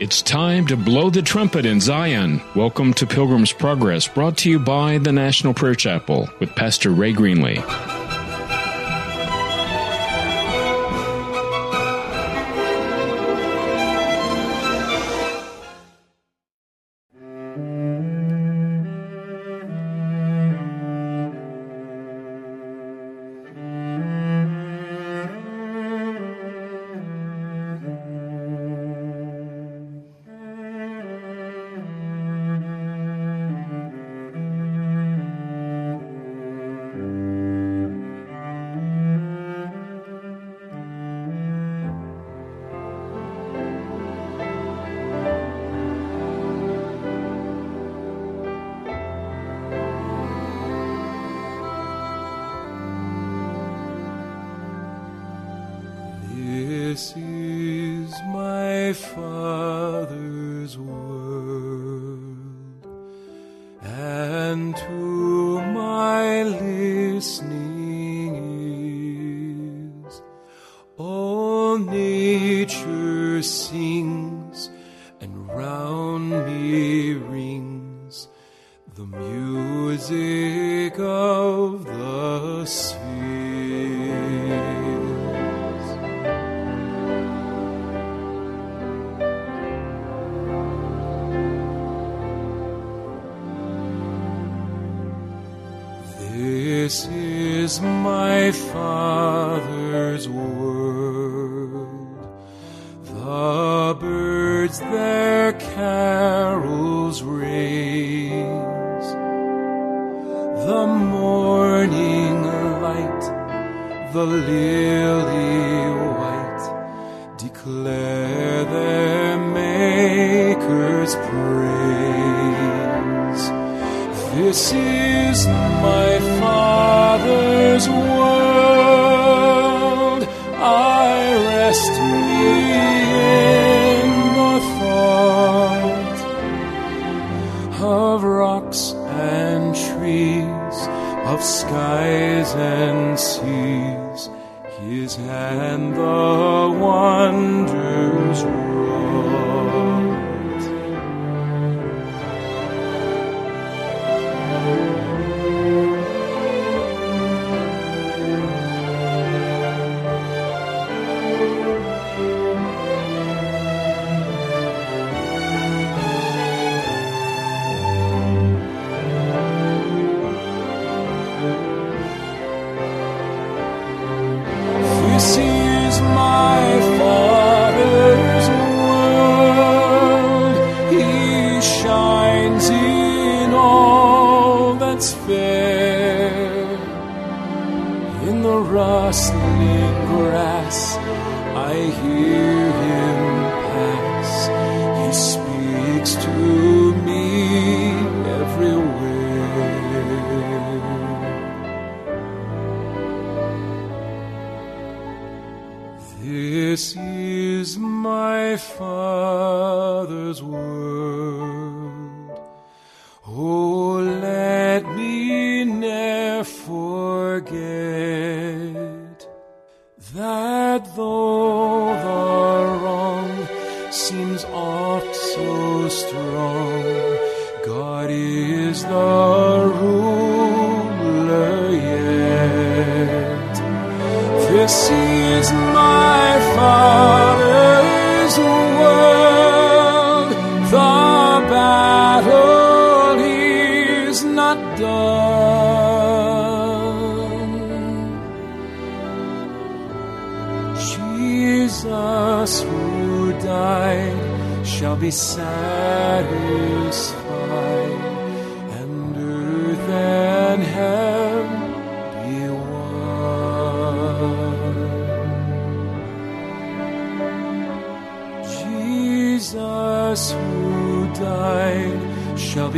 It's time to blow the trumpet in Zion. Welcome to Pilgrim's Progress, brought to you by the National Prayer Chapel with Pastor Ray Greenley.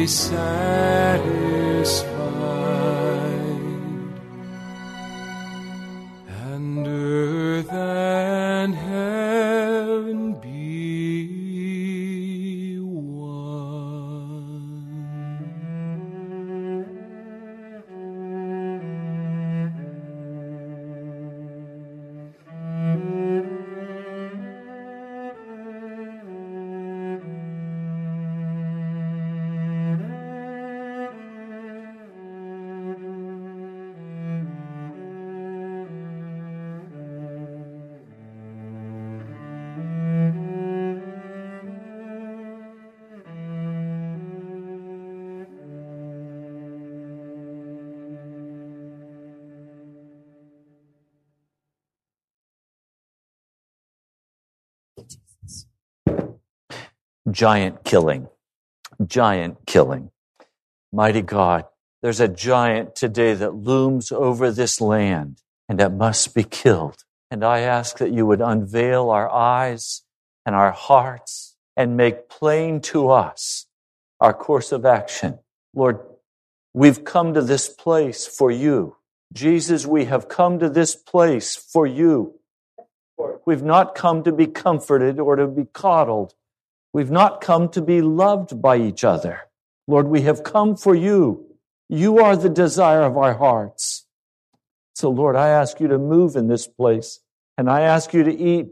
Satisfied, giant killing. Giant killing. Mighty God, there's a giant today that looms over this land and that must be killed. And I ask that you would unveil our eyes and our hearts and make plain to us our course of action. Lord, we've come to this place for you. Jesus, we have come to this place for you. We've not come to be comforted or to be coddled. We've not come to be loved by each other. Lord, we have come for you. You are the desire of our hearts. So, Lord, I ask you to move in this place, and I ask you to eat,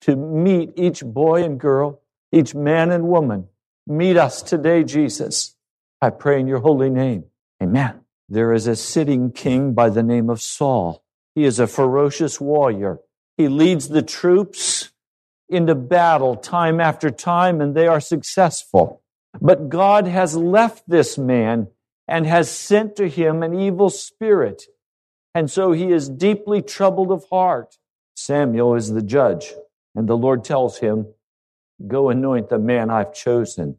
to meet each boy and girl, each man and woman. Meet us today, Jesus. I pray in your holy name. Amen. There is a sitting king by the name of Saul. He is a ferocious warrior. He leads the troops into battle time after time, and they are successful. But God has left this man and has sent to him an evil spirit. And so he is deeply troubled of heart. Samuel is the judge, and the Lord tells him, Go anoint the man I've chosen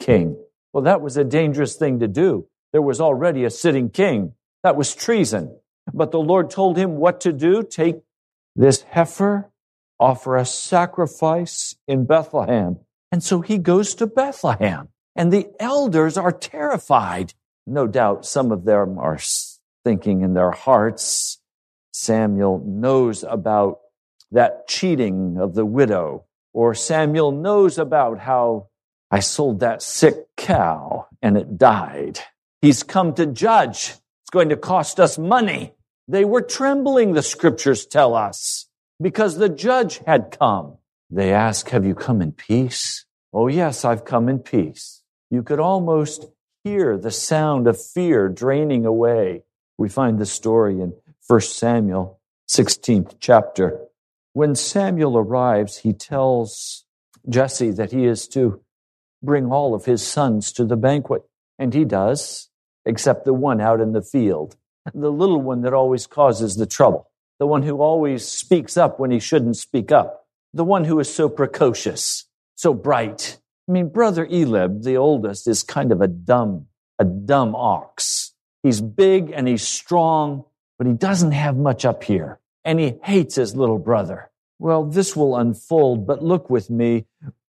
king. Well, that was a dangerous thing to do. There was already a sitting king. That was treason. But the Lord told him what to do. Take this heifer, offer a sacrifice in Bethlehem. And so he goes to Bethlehem. And the elders are terrified. No doubt some of them are thinking in their hearts, Samuel knows about that cheating of the widow, or Samuel knows about how I sold that sick cow and it died. He's come to judge. It's going to cost us money. They were trembling, the scriptures tell us, because the judge had come. They ask, Have you come in peace? Oh, yes, I've come in peace. You could almost hear the sound of fear draining away. We find the story in 1 Samuel 16th chapter. When Samuel arrives, he tells Jesse that he is to bring all of his sons to the banquet. And he does, except the one out in the field, the little one that always causes the trouble, the one who always speaks up when he shouldn't speak up, the one who is so precocious, so bright. I mean, brother Elib, the oldest, is kind of a dumb, a dumb ox. He's big and he's strong, but he doesn't have much up here. And he hates his little brother. Well, this will unfold, but look with me.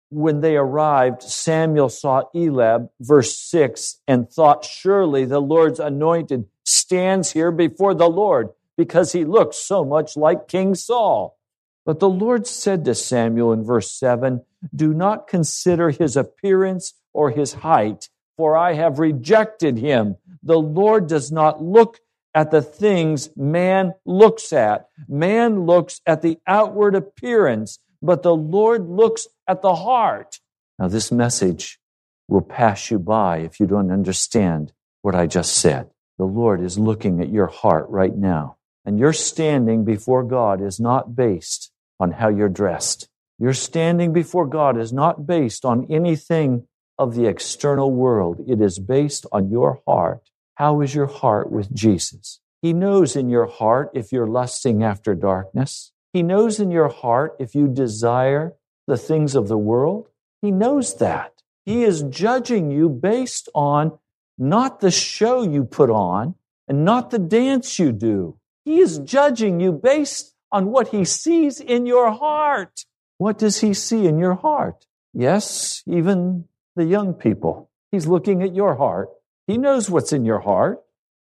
When they arrived, Samuel saw Elab, verse 6, and thought, Surely the Lord's anointed stands here before the Lord, because he looked so much like King Saul. But the Lord said to Samuel in verse 7, Do not consider his appearance or his height, for I have rejected him. The Lord does not look at the things man looks at. Man looks at the outward appearance, but the Lord looks at the heart. Now, this message will pass you by if you don't understand what I just said. The Lord is looking at your heart right now. And your standing before God is not based on how you're dressed. Your standing before God is not based on anything of the external world. It is based on your heart. How is your heart with Jesus? He knows in your heart if you're lusting after darkness. He knows in your heart if you desire the things of the world. He knows that. He is judging you based on not the show you put on and not the dance you do. He is judging you based on what he sees in your heart. What does he see in your heart? Yes, even the young people. He's looking at your heart. He knows what's in your heart.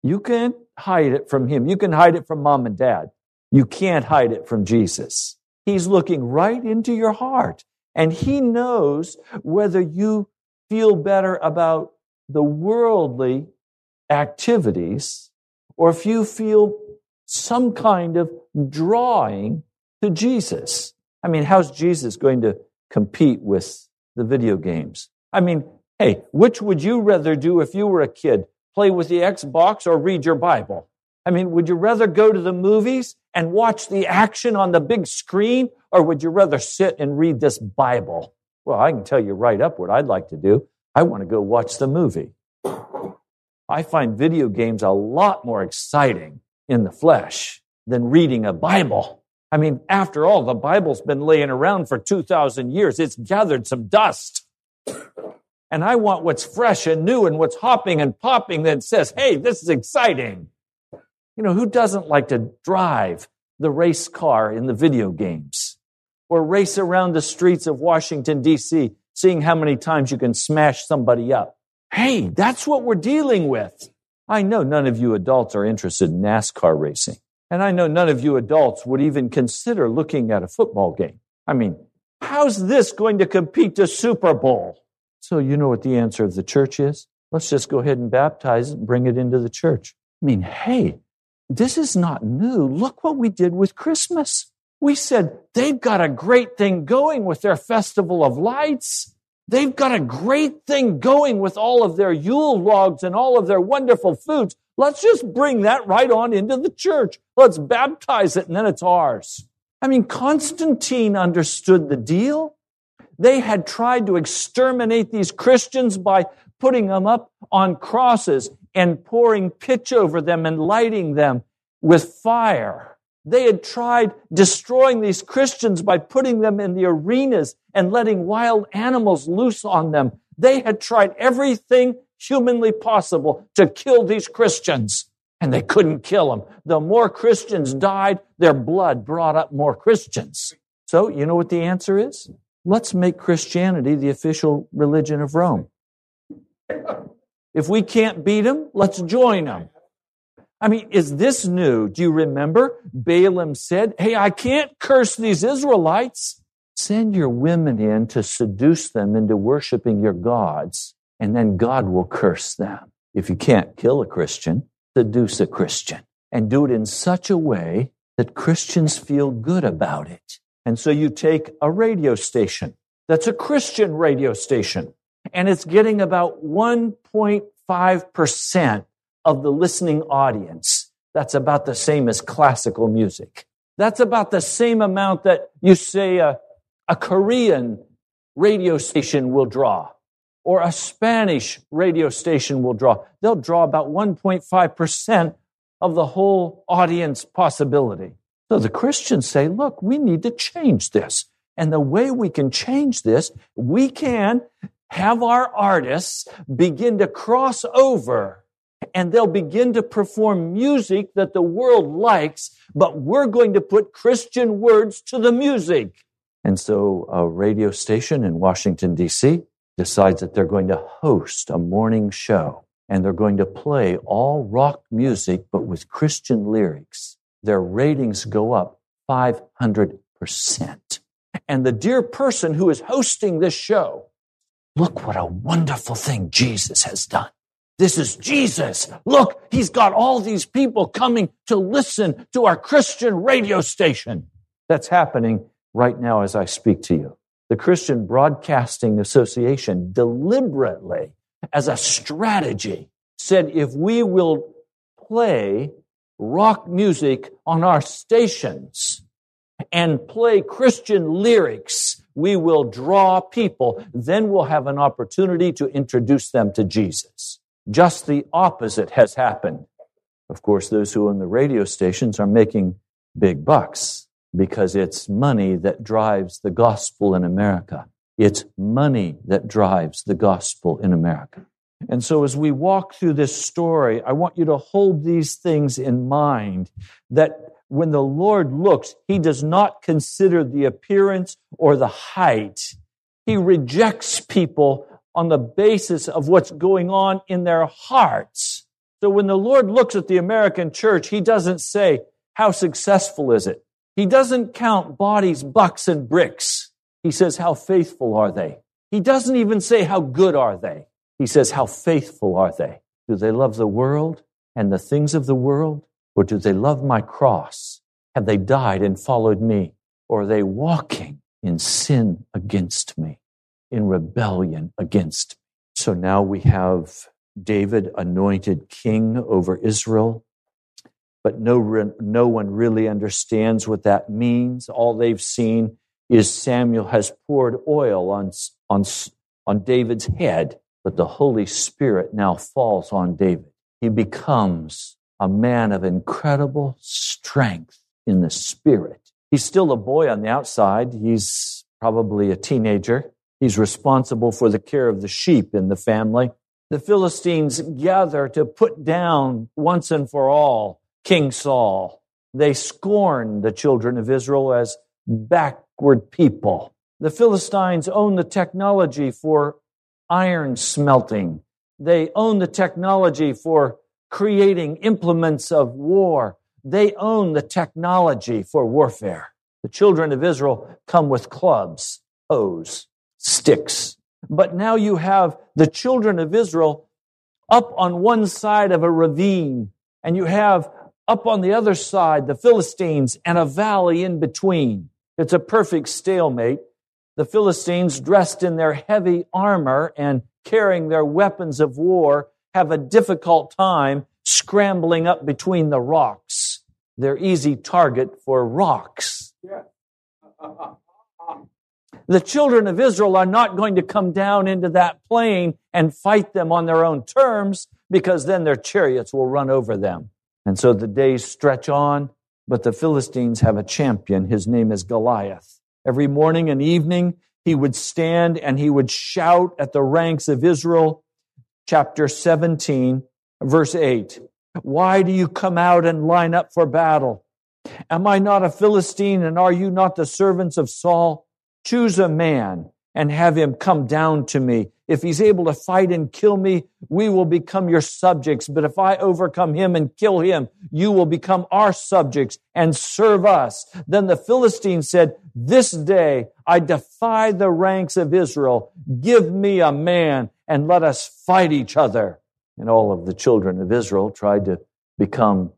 You can't hide it from him. You can hide it from mom and dad. You can't hide it from Jesus. He's looking right into your heart and he knows whether you feel better about the worldly activities or if you feel some kind of drawing to Jesus. I mean, how's Jesus going to compete with the video games? I mean, hey, which would you rather do if you were a kid? Play with the Xbox or read your Bible? I mean, would you rather go to the movies and watch the action on the big screen, or would you rather sit and read this Bible? Well, I can tell you right up what I'd like to do. I want to go watch the movie. I find video games a lot more exciting in the flesh than reading a Bible. I mean, after all, the Bible's been laying around for 2,000 years. It's gathered some dust. And I want what's fresh and new and what's hopping and popping that says, hey, this is exciting. You know, who doesn't like to drive the race car in the video games or race around the streets of Washington, D.C., seeing how many times you can smash somebody up? Hey, that's what we're dealing with. I know none of you adults are interested in NASCAR racing. And I know none of you adults would even consider looking at a football game. I mean, how's this going to compete to Super Bowl? So you know what the answer of the church is? Let's just go ahead and baptize it and bring it into the church. I mean, hey, this is not new. Look what we did with Christmas. We said they've got a great thing going with their festival of lights. They've got a great thing going with all of their Yule logs and all of their wonderful foods. Let's just bring that right on into the church. Let's baptize it and then it's ours. I mean, Constantine understood the deal. They had tried to exterminate these Christians by putting them up on crosses and pouring pitch over them and lighting them with fire. They had tried destroying these Christians by putting them in the arenas and letting wild animals loose on them. They had tried everything humanly possible to kill these Christians, and they couldn't kill them. The more Christians died, their blood brought up more Christians. So, you know what the answer is? Let's make Christianity the official religion of Rome. If we can't beat them, let's join them. I mean, is this new? Do you remember? Balaam said, Hey, I can't curse these Israelites. Send your women in to seduce them into worshiping your gods, and then God will curse them. If you can't kill a Christian, seduce a Christian and do it in such a way that Christians feel good about it. And so you take a radio station that's a Christian radio station and it's getting about 1.5% of the listening audience. That's about the same as classical music. That's about the same amount that you say a, a Korean radio station will draw or a Spanish radio station will draw. They'll draw about 1.5% of the whole audience possibility. So the Christians say, look, we need to change this. And the way we can change this, we can have our artists begin to cross over and they'll begin to perform music that the world likes, but we're going to put Christian words to the music. And so a radio station in Washington, D.C. decides that they're going to host a morning show and they're going to play all rock music, but with Christian lyrics. Their ratings go up 500%. And the dear person who is hosting this show Look what a wonderful thing Jesus has done. This is Jesus. Look, he's got all these people coming to listen to our Christian radio station. That's happening right now as I speak to you. The Christian Broadcasting Association deliberately, as a strategy, said if we will play rock music on our stations and play Christian lyrics we will draw people. Then we'll have an opportunity to introduce them to Jesus. Just the opposite has happened. Of course, those who own the radio stations are making big bucks because it's money that drives the gospel in America. It's money that drives the gospel in America. And so as we walk through this story, I want you to hold these things in mind that when the Lord looks, he does not consider the appearance or the height. He rejects people on the basis of what's going on in their hearts. So when the Lord looks at the American church, he doesn't say, how successful is it? He doesn't count bodies, bucks, and bricks. He says, how faithful are they? He doesn't even say, how good are they? He says, how faithful are they? Do they love the world and the things of the world? Or do they love my cross? Have they died and followed me? Or are they walking in sin against me, in rebellion against? So now we have David anointed king over Israel, but no, no one really understands what that means. All they've seen is Samuel has poured oil on, on, on David's head, but the Holy Spirit now falls on David. He becomes a man of incredible strength in the spirit. He's still a boy on the outside. He's probably a teenager. He's responsible for the care of the sheep in the family. The Philistines gather to put down once and for all King Saul. They scorn the children of Israel as backward people. The Philistines own the technology for iron smelting. They own the technology for creating implements of war. They own the technology for warfare. The children of Israel come with clubs, hoes, sticks. But now you have the children of Israel up on one side of a ravine, and you have up on the other side the Philistines and a valley in between. It's a perfect stalemate. The Philistines, dressed in their heavy armor and carrying their weapons of war, have a difficult time scrambling up between the rocks. They're easy target for rocks. the children of Israel are not going to come down into that plain and fight them on their own terms because then their chariots will run over them. And so the days stretch on, but the Philistines have a champion. His name is Goliath. Every morning and evening, he would stand and he would shout at the ranks of Israel chapter 17, verse 8. Why do you come out and line up for battle? Am I not a Philistine and are you not the servants of Saul? Choose a man and have him come down to me. If he's able to fight and kill me, we will become your subjects. But if I overcome him and kill him, you will become our subjects and serve us. Then the Philistine said, this day I defy the ranks of Israel. Give me a man and let us fight each other. And all of the children of Israel tried to become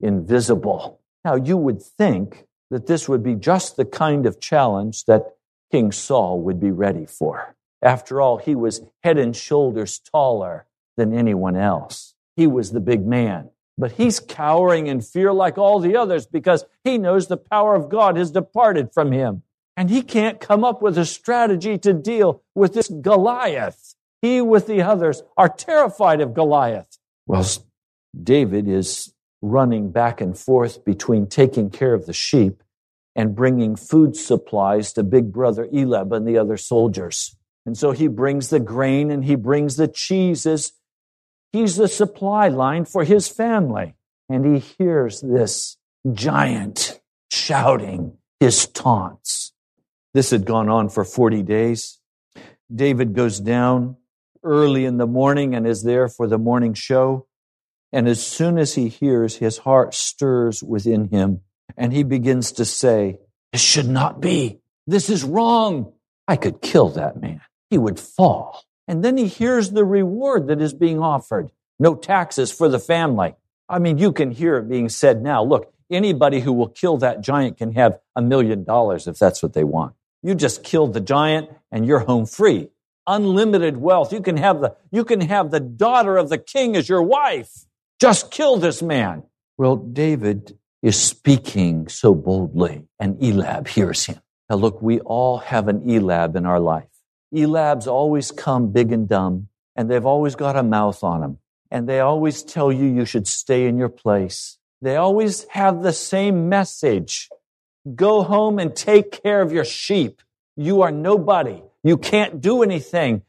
invisible. Now, you would think that this would be just the kind of challenge that King Saul would be ready for. After all, he was head and shoulders taller than anyone else. He was the big man. But he's cowering in fear like all the others because he knows the power of God has departed from him. And he can't come up with a strategy to deal with this Goliath. He with the others are terrified of Goliath. Well, David is running back and forth between taking care of the sheep and bringing food supplies to big brother Eliab and the other soldiers. And so he brings the grain and he brings the cheeses. He's the supply line for his family. And he hears this giant shouting his taunts. This had gone on for 40 days. David goes down early in the morning and is there for the morning show. And as soon as he hears, his heart stirs within him and he begins to say, This should not be. This is wrong. I could kill that man. He would fall. And then he hears the reward that is being offered no taxes for the family. I mean, you can hear it being said now. Look, anybody who will kill that giant can have a million dollars if that's what they want. You just killed the giant and you're home free. Unlimited wealth. You can have the, you can have the daughter of the king as your wife. Just kill this man. Well, David is speaking so boldly, and Elab hears him. Now, look, we all have an Elab in our life. Elabs always come big and dumb, and they've always got a mouth on them, and they always tell you you should stay in your place. They always have the same message go home and take care of your sheep. You are nobody. You can't do anything.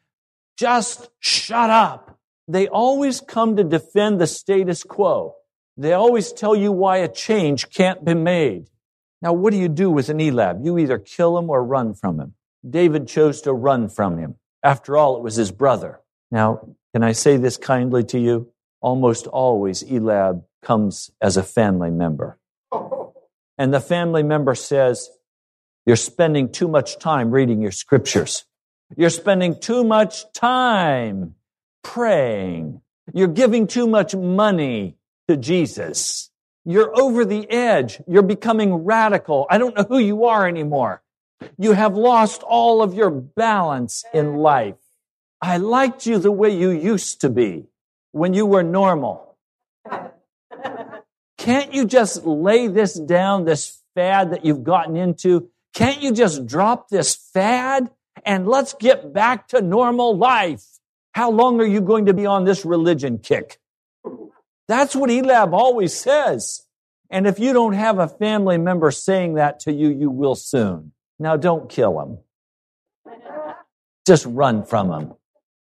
Just shut up. They always come to defend the status quo. They always tell you why a change can't be made. Now, what do you do with an Elab? You either kill him or run from him. David chose to run from him. After all, it was his brother. Now, can I say this kindly to you? Almost always, Elab comes as a family member. And the family member says, You're spending too much time reading your scriptures. You're spending too much time praying. You're giving too much money to Jesus. You're over the edge. You're becoming radical. I don't know who you are anymore. You have lost all of your balance in life. I liked you the way you used to be when you were normal. Can't you just lay this down, this fad that you've gotten into? Can't you just drop this fad and let's get back to normal life? How long are you going to be on this religion kick? That's what Elab always says. And if you don't have a family member saying that to you, you will soon. Now don't kill him. Just run from him.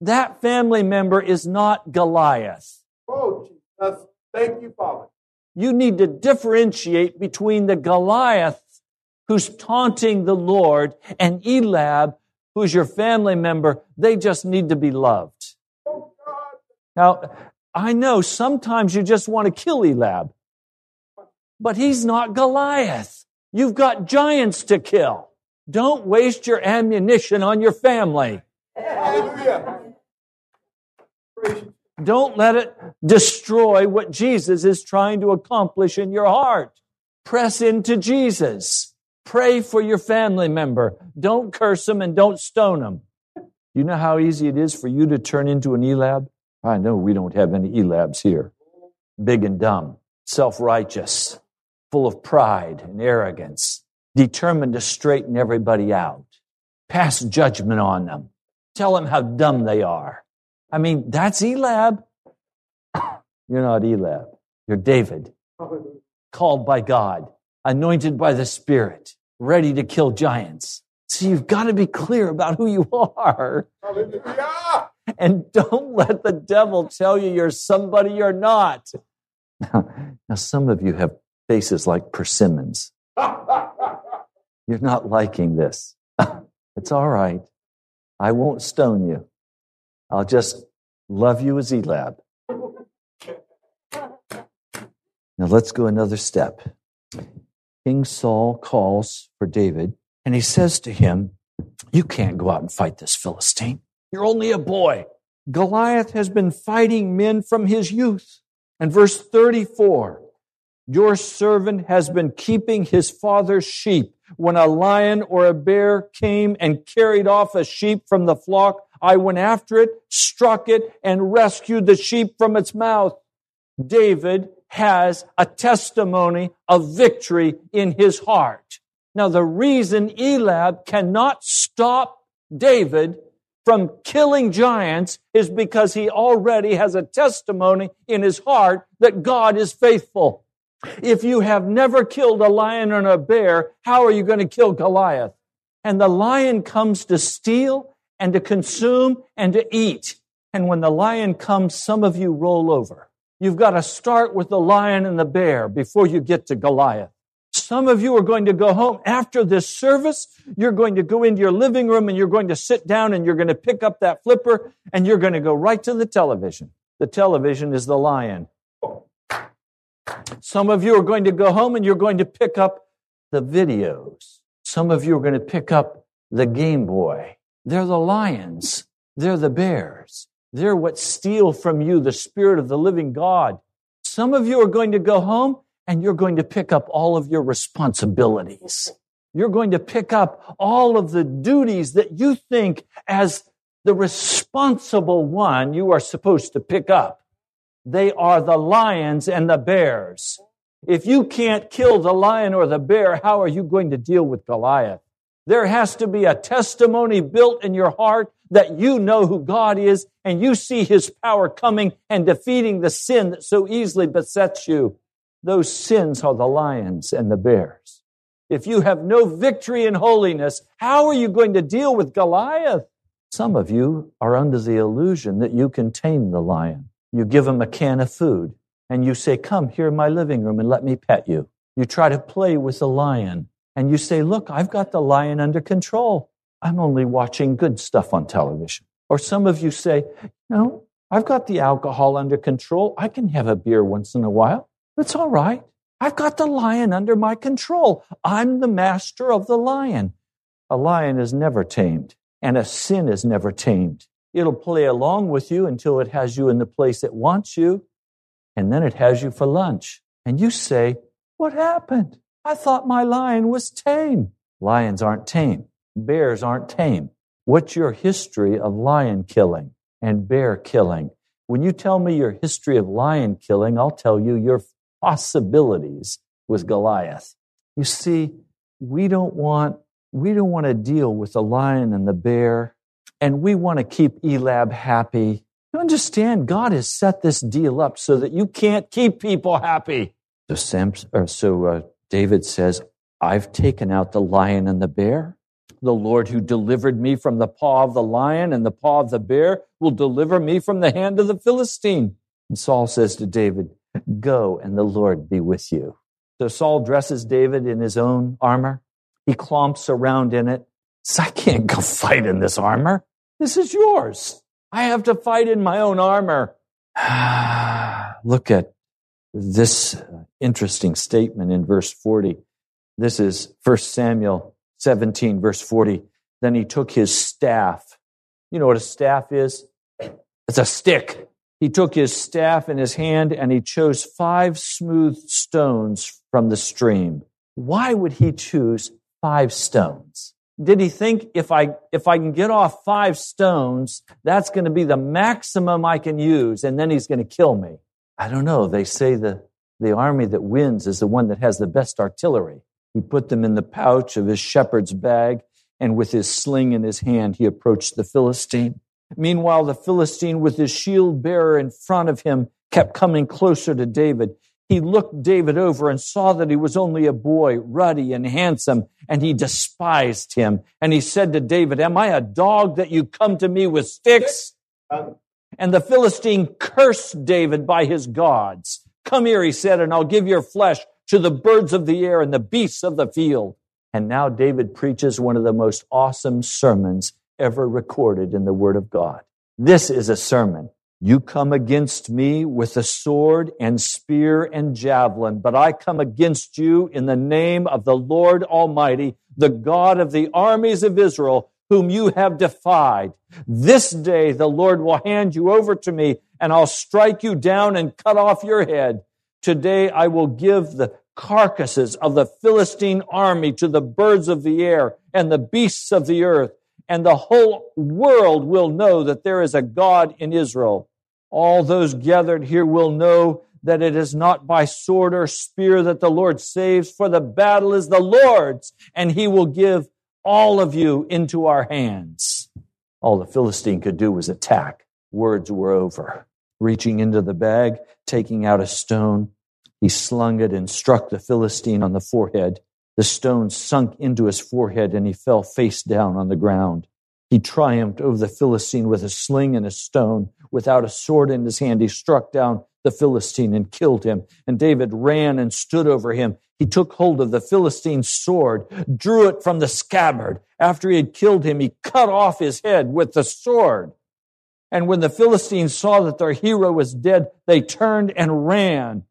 That family member is not Goliath. Oh, Jesus. Thank you, Father. You need to differentiate between the Goliath who's taunting the Lord and Eliab who's your family member. They just need to be loved. Now, I know sometimes you just want to kill Elab, but he's not Goliath. You've got giants to kill. Don't waste your ammunition on your family. Don't let it destroy what Jesus is trying to accomplish in your heart. Press into Jesus. Pray for your family member. Don't curse them and don't stone them. You know how easy it is for you to turn into an Elab? I know we don't have any Elabs here. Big and dumb, self righteous, full of pride and arrogance, determined to straighten everybody out, pass judgment on them, tell them how dumb they are. I mean, that's Elab. You're not Elab, You're David, called by God, anointed by the Spirit, ready to kill giants. So you've got to be clear about who you are. Hallelujah. And don't let the devil tell you you're somebody you're not. Now, now some of you have faces like persimmons. You're not liking this. it's all right. I won't stone you. I'll just love you as Eliab. Now let's go another step. King Saul calls for David and he says to him, You can't go out and fight this Philistine. You're only a boy. Goliath has been fighting men from his youth. And verse 34 Your servant has been keeping his father's sheep. When a lion or a bear came and carried off a sheep from the flock, I went after it, struck it, and rescued the sheep from its mouth. David has a testimony of victory in his heart. Now, the reason Elab cannot stop David from killing giants is because he already has a testimony in his heart that God is faithful. If you have never killed a lion or a bear, how are you going to kill Goliath? And the lion comes to steal and to consume and to eat. And when the lion comes, some of you roll over. You've got to start with the lion and the bear before you get to Goliath. Some of you are going to go home after this service. You're going to go into your living room and you're going to sit down and you're going to pick up that flipper and you're going to go right to the television. The television is the lion. Some of you are going to go home and you're going to pick up the videos. Some of you are going to pick up the Game Boy. They're the lions. They're the bears. They're what steal from you the spirit of the living God. Some of you are going to go home and you're going to pick up all of your responsibilities. You're going to pick up all of the duties that you think as the responsible one you are supposed to pick up. They are the lions and the bears. If you can't kill the lion or the bear, how are you going to deal with Goliath? There has to be a testimony built in your heart that you know who God is and you see his power coming and defeating the sin that so easily besets you. Those sins are the lions and the bears. If you have no victory in holiness, how are you going to deal with Goliath? Some of you are under the illusion that you can tame the lion. You give him a can of food and you say, Come here in my living room and let me pet you. You try to play with the lion and you say, Look, I've got the lion under control. I'm only watching good stuff on television. Or some of you say, no, I've got the alcohol under control. I can have a beer once in a while. It's all right. I've got the lion under my control. I'm the master of the lion. A lion is never tamed, and a sin is never tamed. It'll play along with you until it has you in the place it wants you, and then it has you for lunch. And you say, What happened? I thought my lion was tame. Lions aren't tame. Bears aren't tame. What's your history of lion killing and bear killing? When you tell me your history of lion killing, I'll tell you your possibilities with Goliath. You see, we don't want we don't want to deal with the lion and the bear, and we want to keep Elab happy. You understand? God has set this deal up so that you can't keep people happy. So, so uh, David says, "I've taken out the lion and the bear. The Lord who delivered me from the paw of the lion and the paw of the bear will deliver me from the hand of the Philistine." And Saul says to David, "Go, and the Lord be with you." So Saul dresses David in his own armor he clomps around in it. Says, I can't go fight in this armor. This is yours. I have to fight in my own armor. Look at this interesting statement in verse 40. This is 1 Samuel 17, verse 40. Then he took his staff. You know what a staff is? It's a stick. He took his staff in his hand and he chose five smooth stones from the stream. Why would he choose five stones. Did he think if I, if I can get off five stones, that's going to be the maximum I can use and then he's going to kill me? I don't know. They say the, the army that wins is the one that has the best artillery. He put them in the pouch of his shepherd's bag and with his sling in his hand, he approached the Philistine. Meanwhile, the Philistine with his shield bearer in front of him kept coming closer to David he looked David over and saw that he was only a boy, ruddy and handsome, and he despised him. And he said to David, Am I a dog that you come to me with sticks? And the Philistine cursed David by his gods. Come here, he said, and I'll give your flesh to the birds of the air and the beasts of the field. And now David preaches one of the most awesome sermons ever recorded in the Word of God. This is a sermon you come against me with a sword and spear and javelin, but I come against you in the name of the Lord Almighty, the God of the armies of Israel, whom you have defied. This day the Lord will hand you over to me, and I'll strike you down and cut off your head. Today I will give the carcasses of the Philistine army to the birds of the air and the beasts of the earth and the whole world will know that there is a God in Israel. All those gathered here will know that it is not by sword or spear that the Lord saves, for the battle is the Lord's, and he will give all of you into our hands. All the Philistine could do was attack. Words were over. Reaching into the bag, taking out a stone, he slung it and struck the Philistine on the forehead. The stone sunk into his forehead and he fell face down on the ground. He triumphed over the Philistine with a sling and a stone. Without a sword in his hand, he struck down the Philistine and killed him. And David ran and stood over him. He took hold of the Philistine's sword, drew it from the scabbard. After he had killed him, he cut off his head with the sword. And when the Philistines saw that their hero was dead, they turned and ran.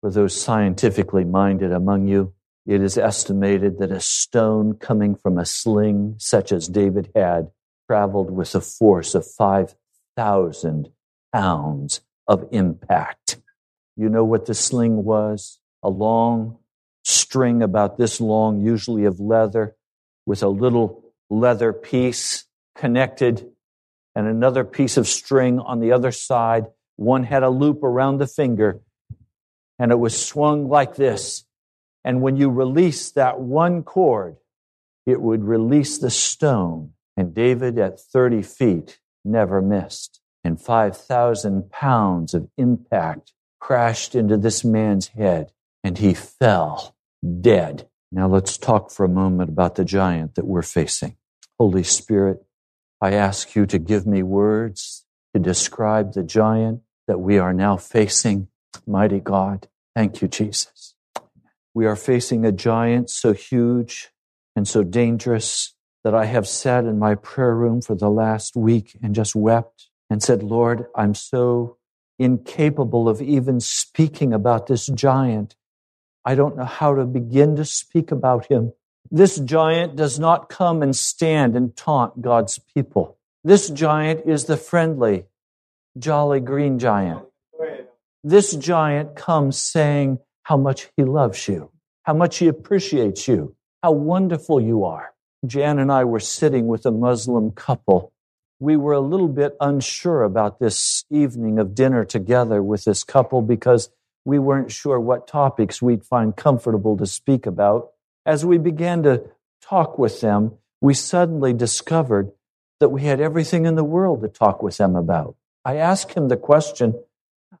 For those scientifically minded among you, it is estimated that a stone coming from a sling, such as David had, traveled with a force of 5,000 pounds of impact. You know what the sling was? A long string about this long, usually of leather, with a little leather piece connected and another piece of string on the other side. One had a loop around the finger and it was swung like this and when you release that one cord, it would release the stone. And David at 30 feet never missed. And 5,000 pounds of impact crashed into this man's head and he fell dead. Now let's talk for a moment about the giant that we're facing. Holy Spirit, I ask you to give me words to describe the giant that we are now facing. Mighty God, thank you, Jesus. We are facing a giant so huge and so dangerous that I have sat in my prayer room for the last week and just wept and said, Lord, I'm so incapable of even speaking about this giant. I don't know how to begin to speak about him. This giant does not come and stand and taunt God's people. This giant is the friendly, jolly green giant. This giant comes saying how much he loves you, how much he appreciates you, how wonderful you are. Jan and I were sitting with a Muslim couple. We were a little bit unsure about this evening of dinner together with this couple because we weren't sure what topics we'd find comfortable to speak about. As we began to talk with them, we suddenly discovered that we had everything in the world to talk with them about. I asked him the question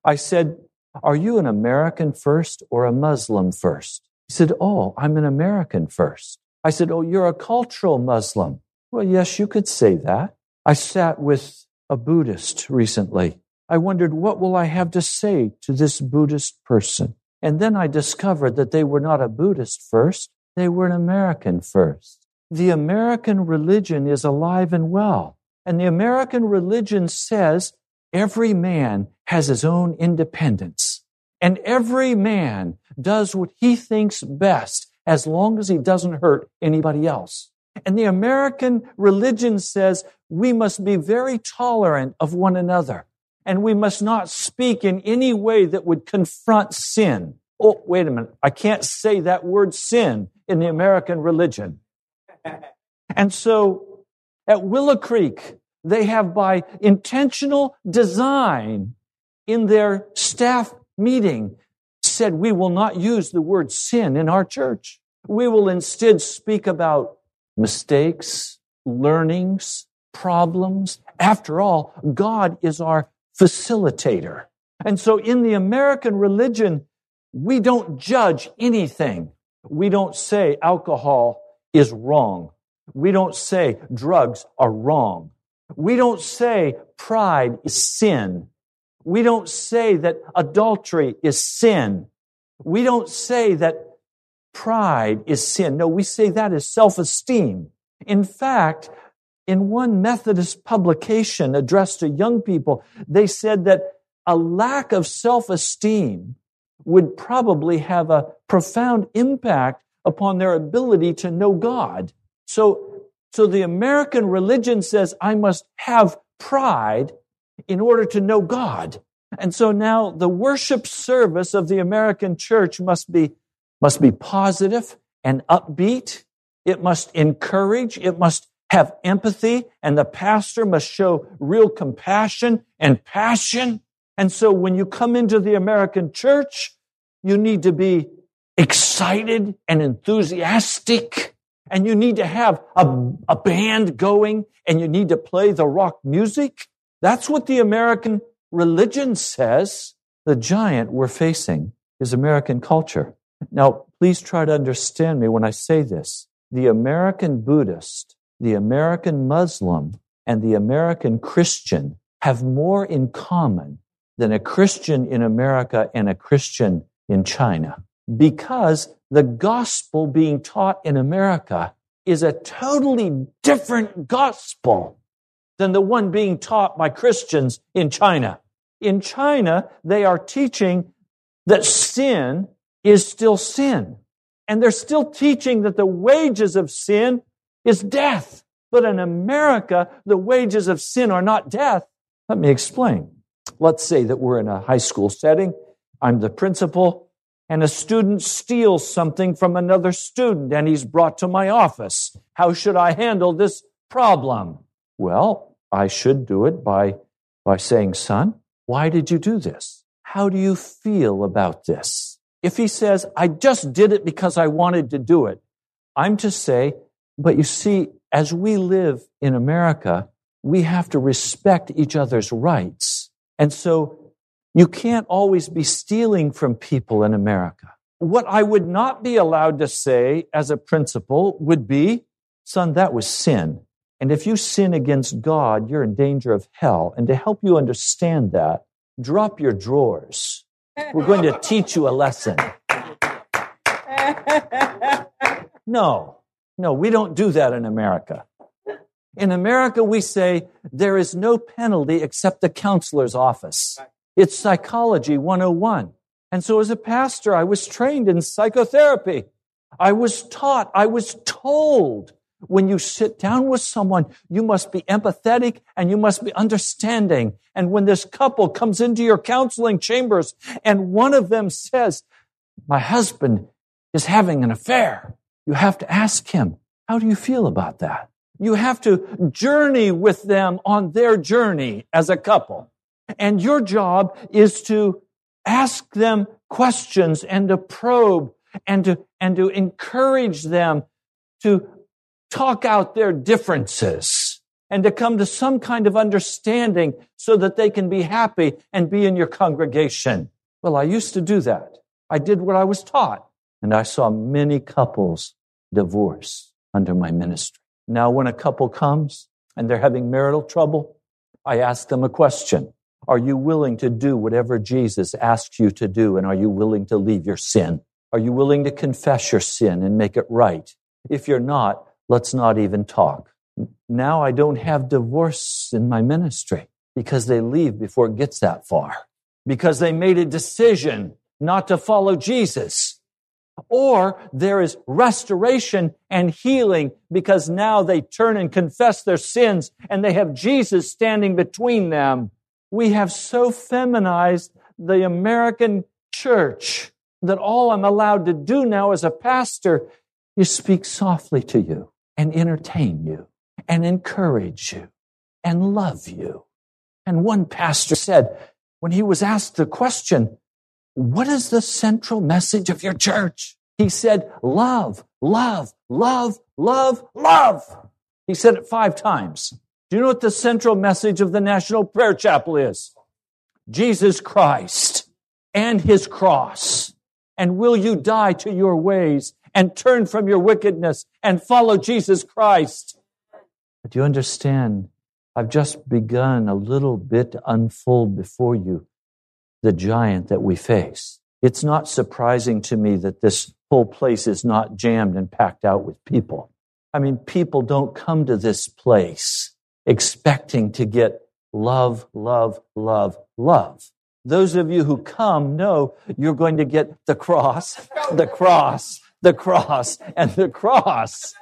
I said, Are you an American first or a Muslim first? He said, Oh, I'm an American first. I said, Oh, you're a cultural Muslim. Well, yes, you could say that. I sat with a Buddhist recently. I wondered, what will I have to say to this Buddhist person? And then I discovered that they were not a Buddhist first, they were an American first. The American religion is alive and well. And the American religion says every man has his own independence. And every man does what he thinks best as long as he doesn't hurt anybody else. And the American religion says we must be very tolerant of one another and we must not speak in any way that would confront sin. Oh, wait a minute. I can't say that word sin in the American religion. And so at Willow Creek, they have by intentional design in their staff meeting said, we will not use the word sin in our church. We will instead speak about mistakes, learnings, problems. After all, God is our facilitator. And so in the American religion, we don't judge anything. We don't say alcohol is wrong. We don't say drugs are wrong. We don't say pride is sin. We don't say that adultery is sin. We don't say that pride is sin. No, we say that is self-esteem. In fact, in one Methodist publication addressed to young people, they said that a lack of self-esteem would probably have a profound impact upon their ability to know God. So, so the American religion says I must have pride in order to know God. And so now the worship service of the American church must be, must be positive and upbeat. It must encourage. It must have empathy and the pastor must show real compassion and passion. And so when you come into the American church, you need to be excited and enthusiastic and you need to have a, a band going and you need to play the rock music. That's what the American religion says. The giant we're facing is American culture. Now, please try to understand me when I say this. The American Buddhist, the American Muslim, and the American Christian have more in common than a Christian in America and a Christian in China because the gospel being taught in America is a totally different gospel than the one being taught by Christians in China. In China, they are teaching that sin is still sin. And they're still teaching that the wages of sin is death. But in America, the wages of sin are not death. Let me explain. Let's say that we're in a high school setting. I'm the principal and a student steals something from another student and he's brought to my office. How should I handle this problem? Well, I should do it by, by saying, son, why did you do this? How do you feel about this? If he says, I just did it because I wanted to do it, I'm to say, but you see, as we live in America, we have to respect each other's rights. And so you can't always be stealing from people in America. What I would not be allowed to say as a principal would be, son, that was sin. And if you sin against God, you're in danger of hell. And to help you understand that, drop your drawers. We're going to teach you a lesson. No, no, we don't do that in America. In America, we say there is no penalty except the counselor's office. It's psychology 101. And so as a pastor, I was trained in psychotherapy. I was taught, I was told when you sit down with someone, you must be empathetic and you must be understanding. And when this couple comes into your counseling chambers and one of them says, my husband is having an affair, you have to ask him, how do you feel about that? You have to journey with them on their journey as a couple. And your job is to ask them questions and to probe and to, and to encourage them to talk out their differences and to come to some kind of understanding so that they can be happy and be in your congregation. Well, I used to do that. I did what I was taught and I saw many couples divorce under my ministry. Now, when a couple comes and they're having marital trouble, I ask them a question. Are you willing to do whatever Jesus asks you to do? And are you willing to leave your sin? Are you willing to confess your sin and make it right? If you're not, let's not even talk. Now I don't have divorce in my ministry because they leave before it gets that far, because they made a decision not to follow Jesus. Or there is restoration and healing because now they turn and confess their sins and they have Jesus standing between them. We have so feminized the American church that all I'm allowed to do now as a pastor is speak softly to you and entertain you and encourage you and love you. And one pastor said, when he was asked the question, what is the central message of your church? He said, love, love, love, love, love. He said it five times. Do you know what the central message of the National Prayer Chapel is? Jesus Christ and his cross. And will you die to your ways and turn from your wickedness and follow Jesus Christ? But do you understand, I've just begun a little bit to unfold before you the giant that we face. It's not surprising to me that this whole place is not jammed and packed out with people. I mean, people don't come to this place expecting to get love, love, love, love. Those of you who come know you're going to get the cross, the cross, the cross, and the cross.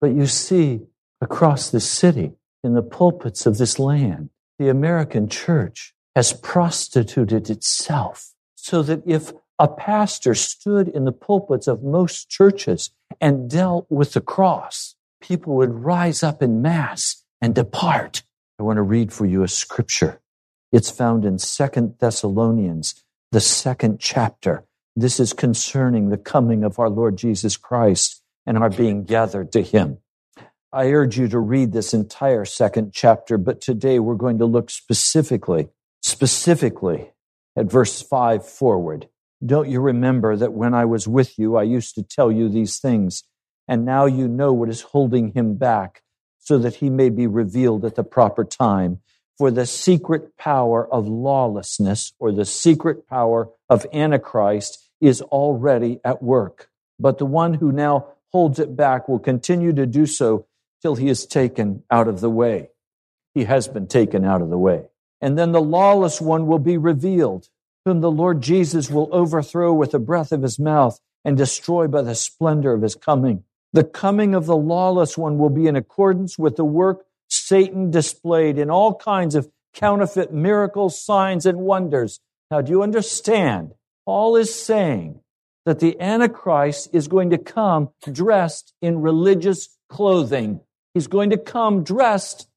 But you see, across the city, in the pulpits of this land, the American church has prostituted itself so that if a pastor stood in the pulpits of most churches and dealt with the cross, people would rise up in mass and depart. I want to read for you a scripture. It's found in Second Thessalonians, the second chapter. This is concerning the coming of our Lord Jesus Christ and our being gathered to him. I urge you to read this entire second chapter, but today we're going to look specifically, specifically at verse five forward. Don't you remember that when I was with you, I used to tell you these things, and now you know what is holding him back so that he may be revealed at the proper time. For the secret power of lawlessness or the secret power of Antichrist is already at work. But the one who now holds it back will continue to do so till he is taken out of the way. He has been taken out of the way. And then the lawless one will be revealed, whom the Lord Jesus will overthrow with the breath of his mouth and destroy by the splendor of his coming. The coming of the lawless one will be in accordance with the work Satan displayed in all kinds of counterfeit miracles, signs, and wonders. Now, do you understand? Paul is saying that the Antichrist is going to come dressed in religious clothing. He's going to come dressed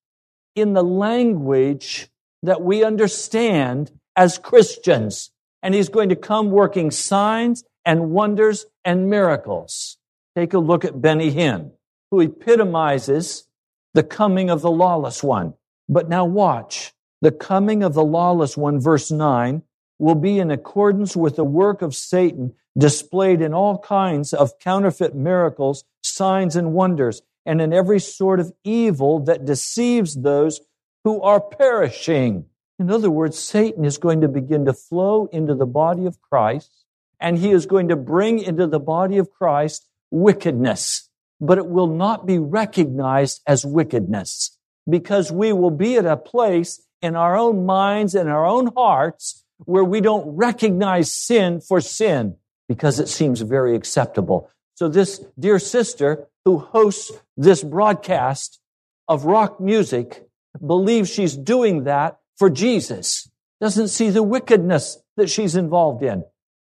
in the language that we understand as Christians. And he's going to come working signs and wonders and miracles. Take a look at Benny Hinn, who epitomizes the coming of the lawless one. But now watch. The coming of the lawless one, verse 9, will be in accordance with the work of Satan displayed in all kinds of counterfeit miracles, signs, and wonders and in every sort of evil that deceives those who are perishing. In other words, Satan is going to begin to flow into the body of Christ, and he is going to bring into the body of Christ wickedness. but it will not be recognized as wickedness because we will be at a place in our own minds and our own hearts where we don't recognize sin for sin because it seems very acceptable. So this dear sister who hosts this broadcast of rock music believes she's doing that for Jesus, doesn't see the wickedness that she's involved in.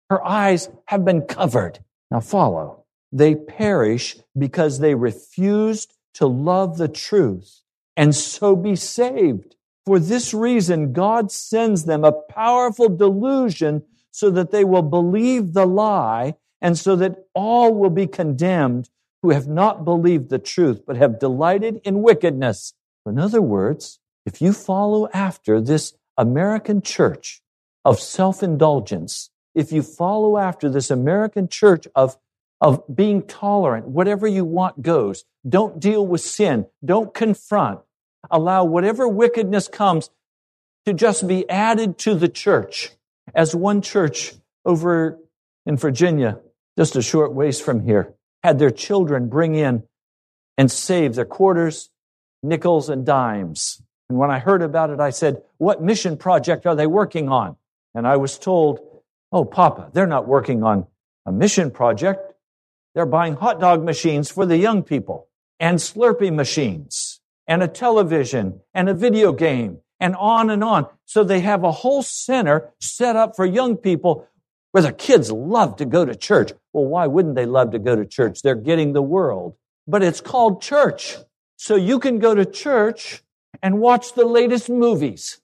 Her eyes have been covered. Now follow. They perish because they refused to love the truth and so be saved. For this reason, God sends them a powerful delusion so that they will believe the lie and so that all will be condemned who have not believed the truth, but have delighted in wickedness. In other words, if you follow after this American church of self-indulgence, if you follow after this American church of, of being tolerant, whatever you want goes, don't deal with sin, don't confront, allow whatever wickedness comes to just be added to the church. As one church over in Virginia, just a short ways from here, had their children bring in and save their quarters, nickels, and dimes. And when I heard about it, I said, What mission project are they working on? And I was told, Oh, Papa, they're not working on a mission project. They're buying hot dog machines for the young people and Slurpee machines and a television and a video game and on and on. So they have a whole center set up for young people where the kids love to go to church. Well, why wouldn't they love to go to church? They're getting the world. But it's called church. So you can go to church and watch the latest movies.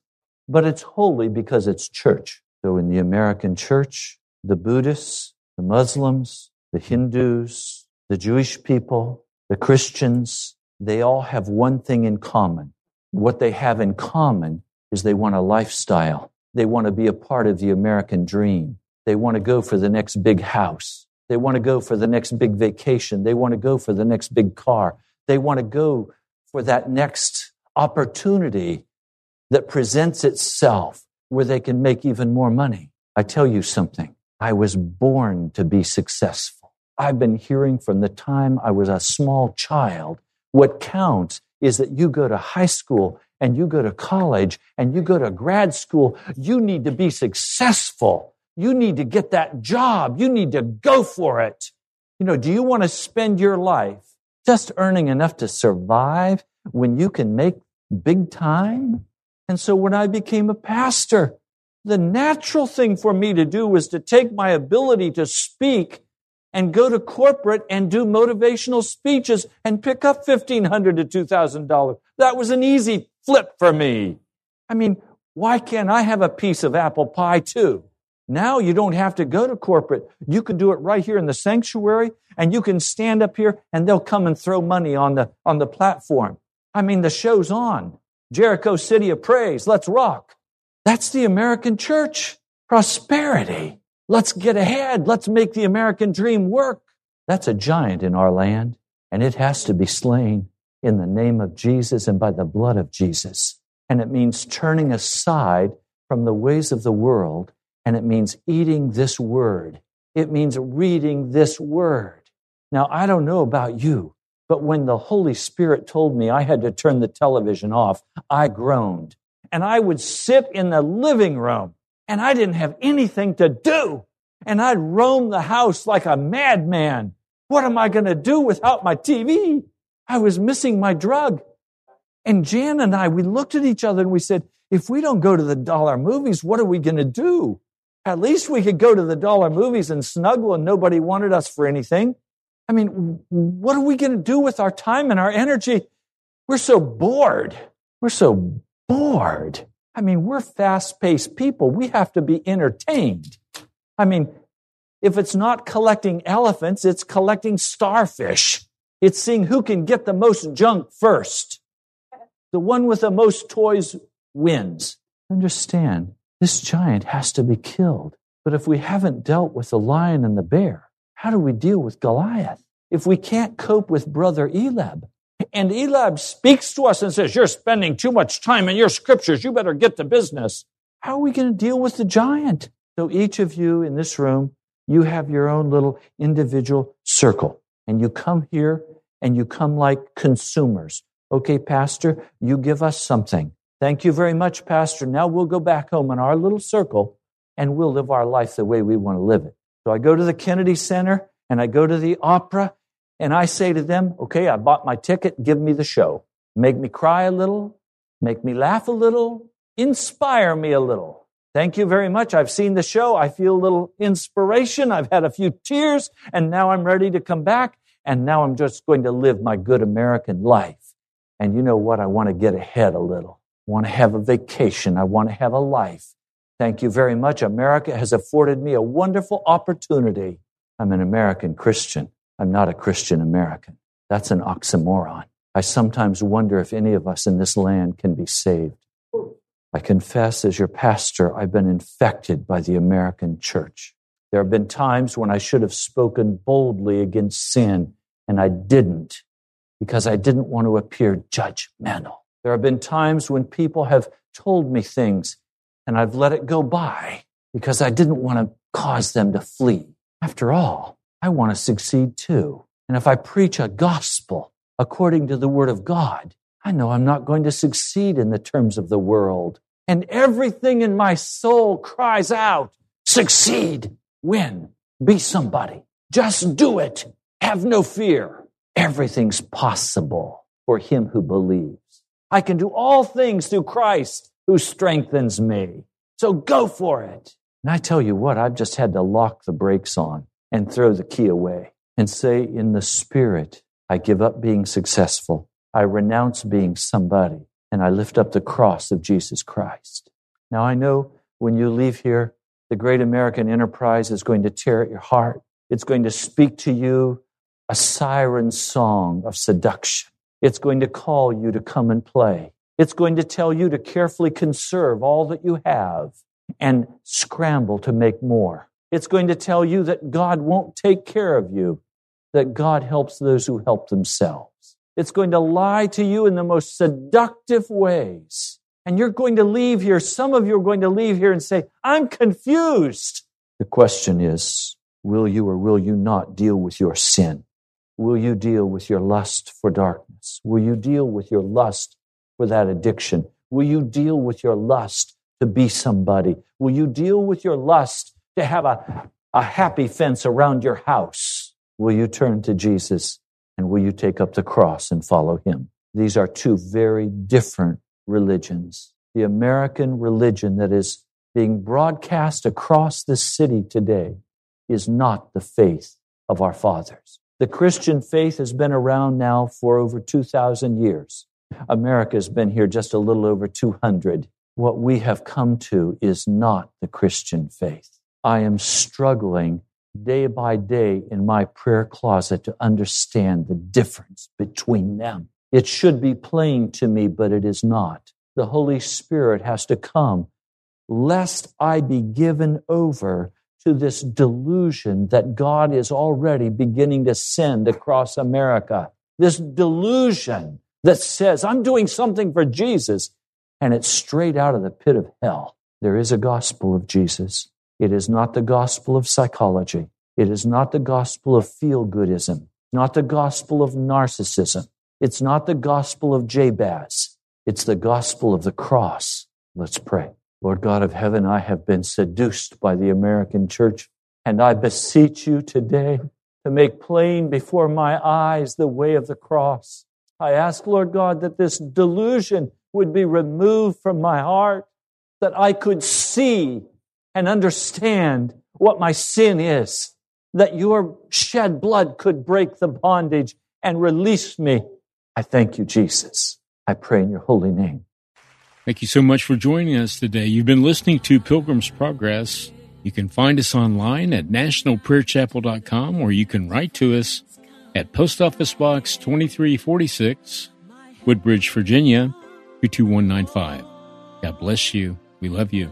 But it's holy because it's church. So in the American church, the Buddhists, the Muslims, the Hindus, the Jewish people, the Christians, they all have one thing in common. What they have in common is they want a lifestyle. They want to be a part of the American dream. They want to go for the next big house. They want to go for the next big vacation. They want to go for the next big car. They want to go for that next opportunity that presents itself where they can make even more money. I tell you something. I was born to be successful. I've been hearing from the time I was a small child. What counts is that you go to high school and you go to college and you go to grad school. You need to be successful. You need to get that job. You need to go for it. You know, do you want to spend your life just earning enough to survive when you can make big time? And so when I became a pastor, the natural thing for me to do was to take my ability to speak and go to corporate and do motivational speeches and pick up $1,500 to $2,000. That was an easy flip for me. I mean, why can't I have a piece of apple pie too? Now you don't have to go to corporate. You can do it right here in the sanctuary and you can stand up here and they'll come and throw money on the, on the platform. I mean, the show's on. Jericho City of Praise. Let's rock. That's the American church. Prosperity. Let's get ahead. Let's make the American dream work. That's a giant in our land and it has to be slain in the name of Jesus and by the blood of Jesus. And it means turning aside from the ways of the world and it means eating this word. It means reading this word. Now, I don't know about you, but when the Holy Spirit told me I had to turn the television off, I groaned. And I would sit in the living room and I didn't have anything to do. And I'd roam the house like a madman. What am I going to do without my TV? I was missing my drug. And Jan and I, we looked at each other and we said, if we don't go to the dollar movies, what are we going to do? At least we could go to the dollar movies and snuggle and nobody wanted us for anything. I mean, what are we going to do with our time and our energy? We're so bored. We're so bored. I mean, we're fast paced people. We have to be entertained. I mean, if it's not collecting elephants, it's collecting starfish. It's seeing who can get the most junk first. The one with the most toys wins. Understand, this giant has to be killed. But if we haven't dealt with the lion and the bear, how do we deal with Goliath? If we can't cope with brother Eliab, and Eliab speaks to us and says, You're spending too much time in your scriptures, you better get to business. How are we going to deal with the giant? So each of you in this room, you have your own little individual circle. And you come here and you come like consumers. Okay, Pastor, you give us something. Thank you very much, Pastor. Now we'll go back home in our little circle and we'll live our life the way we want to live it. So I go to the Kennedy Center and I go to the opera and I say to them, okay, I bought my ticket, give me the show. Make me cry a little, make me laugh a little, inspire me a little. Thank you very much. I've seen the show. I feel a little inspiration. I've had a few tears and now I'm ready to come back. And now I'm just going to live my good American life. And you know what? I want to get ahead a little. I want to have a vacation. I want to have a life. Thank you very much. America has afforded me a wonderful opportunity. I'm an American Christian. I'm not a Christian American. That's an oxymoron. I sometimes wonder if any of us in this land can be saved. I confess, as your pastor, I've been infected by the American church. There have been times when I should have spoken boldly against sin, and I didn't because I didn't want to appear judgmental. There have been times when people have told me things and I've let it go by because I didn't want to cause them to flee. After all, I want to succeed too. And if I preach a gospel according to the word of God, I know I'm not going to succeed in the terms of the world. And everything in my soul cries out, succeed, win, be somebody. Just do it. Have no fear. Everything's possible for him who believes. I can do all things through Christ who strengthens me. So go for it. And I tell you what, I've just had to lock the brakes on and throw the key away and say, in the spirit, I give up being successful. I renounce being somebody and I lift up the cross of Jesus Christ. Now I know when you leave here, the great American enterprise is going to tear at your heart. It's going to speak to you a siren song of seduction. It's going to call you to come and play. It's going to tell you to carefully conserve all that you have and scramble to make more. It's going to tell you that God won't take care of you, that God helps those who help themselves. It's going to lie to you in the most seductive ways. And you're going to leave here, some of you are going to leave here and say, I'm confused. The question is, will you or will you not deal with your sin? Will you deal with your lust for darkness? Will you deal with your lust for that addiction? Will you deal with your lust to be somebody? Will you deal with your lust to have a, a happy fence around your house? Will you turn to Jesus and will you take up the cross and follow him? These are two very different religions. The American religion that is being broadcast across the city today is not the faith of our fathers. The Christian faith has been around now for over 2,000 years. America has been here just a little over 200. What we have come to is not the Christian faith. I am struggling day by day in my prayer closet to understand the difference between them. It should be plain to me, but it is not. The Holy Spirit has to come lest I be given over to this delusion that God is already beginning to send across America. This delusion that says, I'm doing something for Jesus, and it's straight out of the pit of hell. There is a gospel of Jesus. It is not the gospel of psychology. It is not the gospel of feel goodism, not the gospel of narcissism. It's not the gospel of Jabez. It's the gospel of the cross. Let's pray. Lord God of heaven, I have been seduced by the American church, and I beseech you today to make plain before my eyes the way of the cross. I ask, Lord God, that this delusion would be removed from my heart, that I could see and understand what my sin is, that your shed blood could break the bondage and release me. I thank you, Jesus. I pray in your holy name. Thank you so much for joining us today. You've been listening to Pilgrim's Progress. You can find us online at nationalprayerchapel.com or you can write to us at Post Office Box 2346, Woodbridge, Virginia 22195. God bless you. We love you.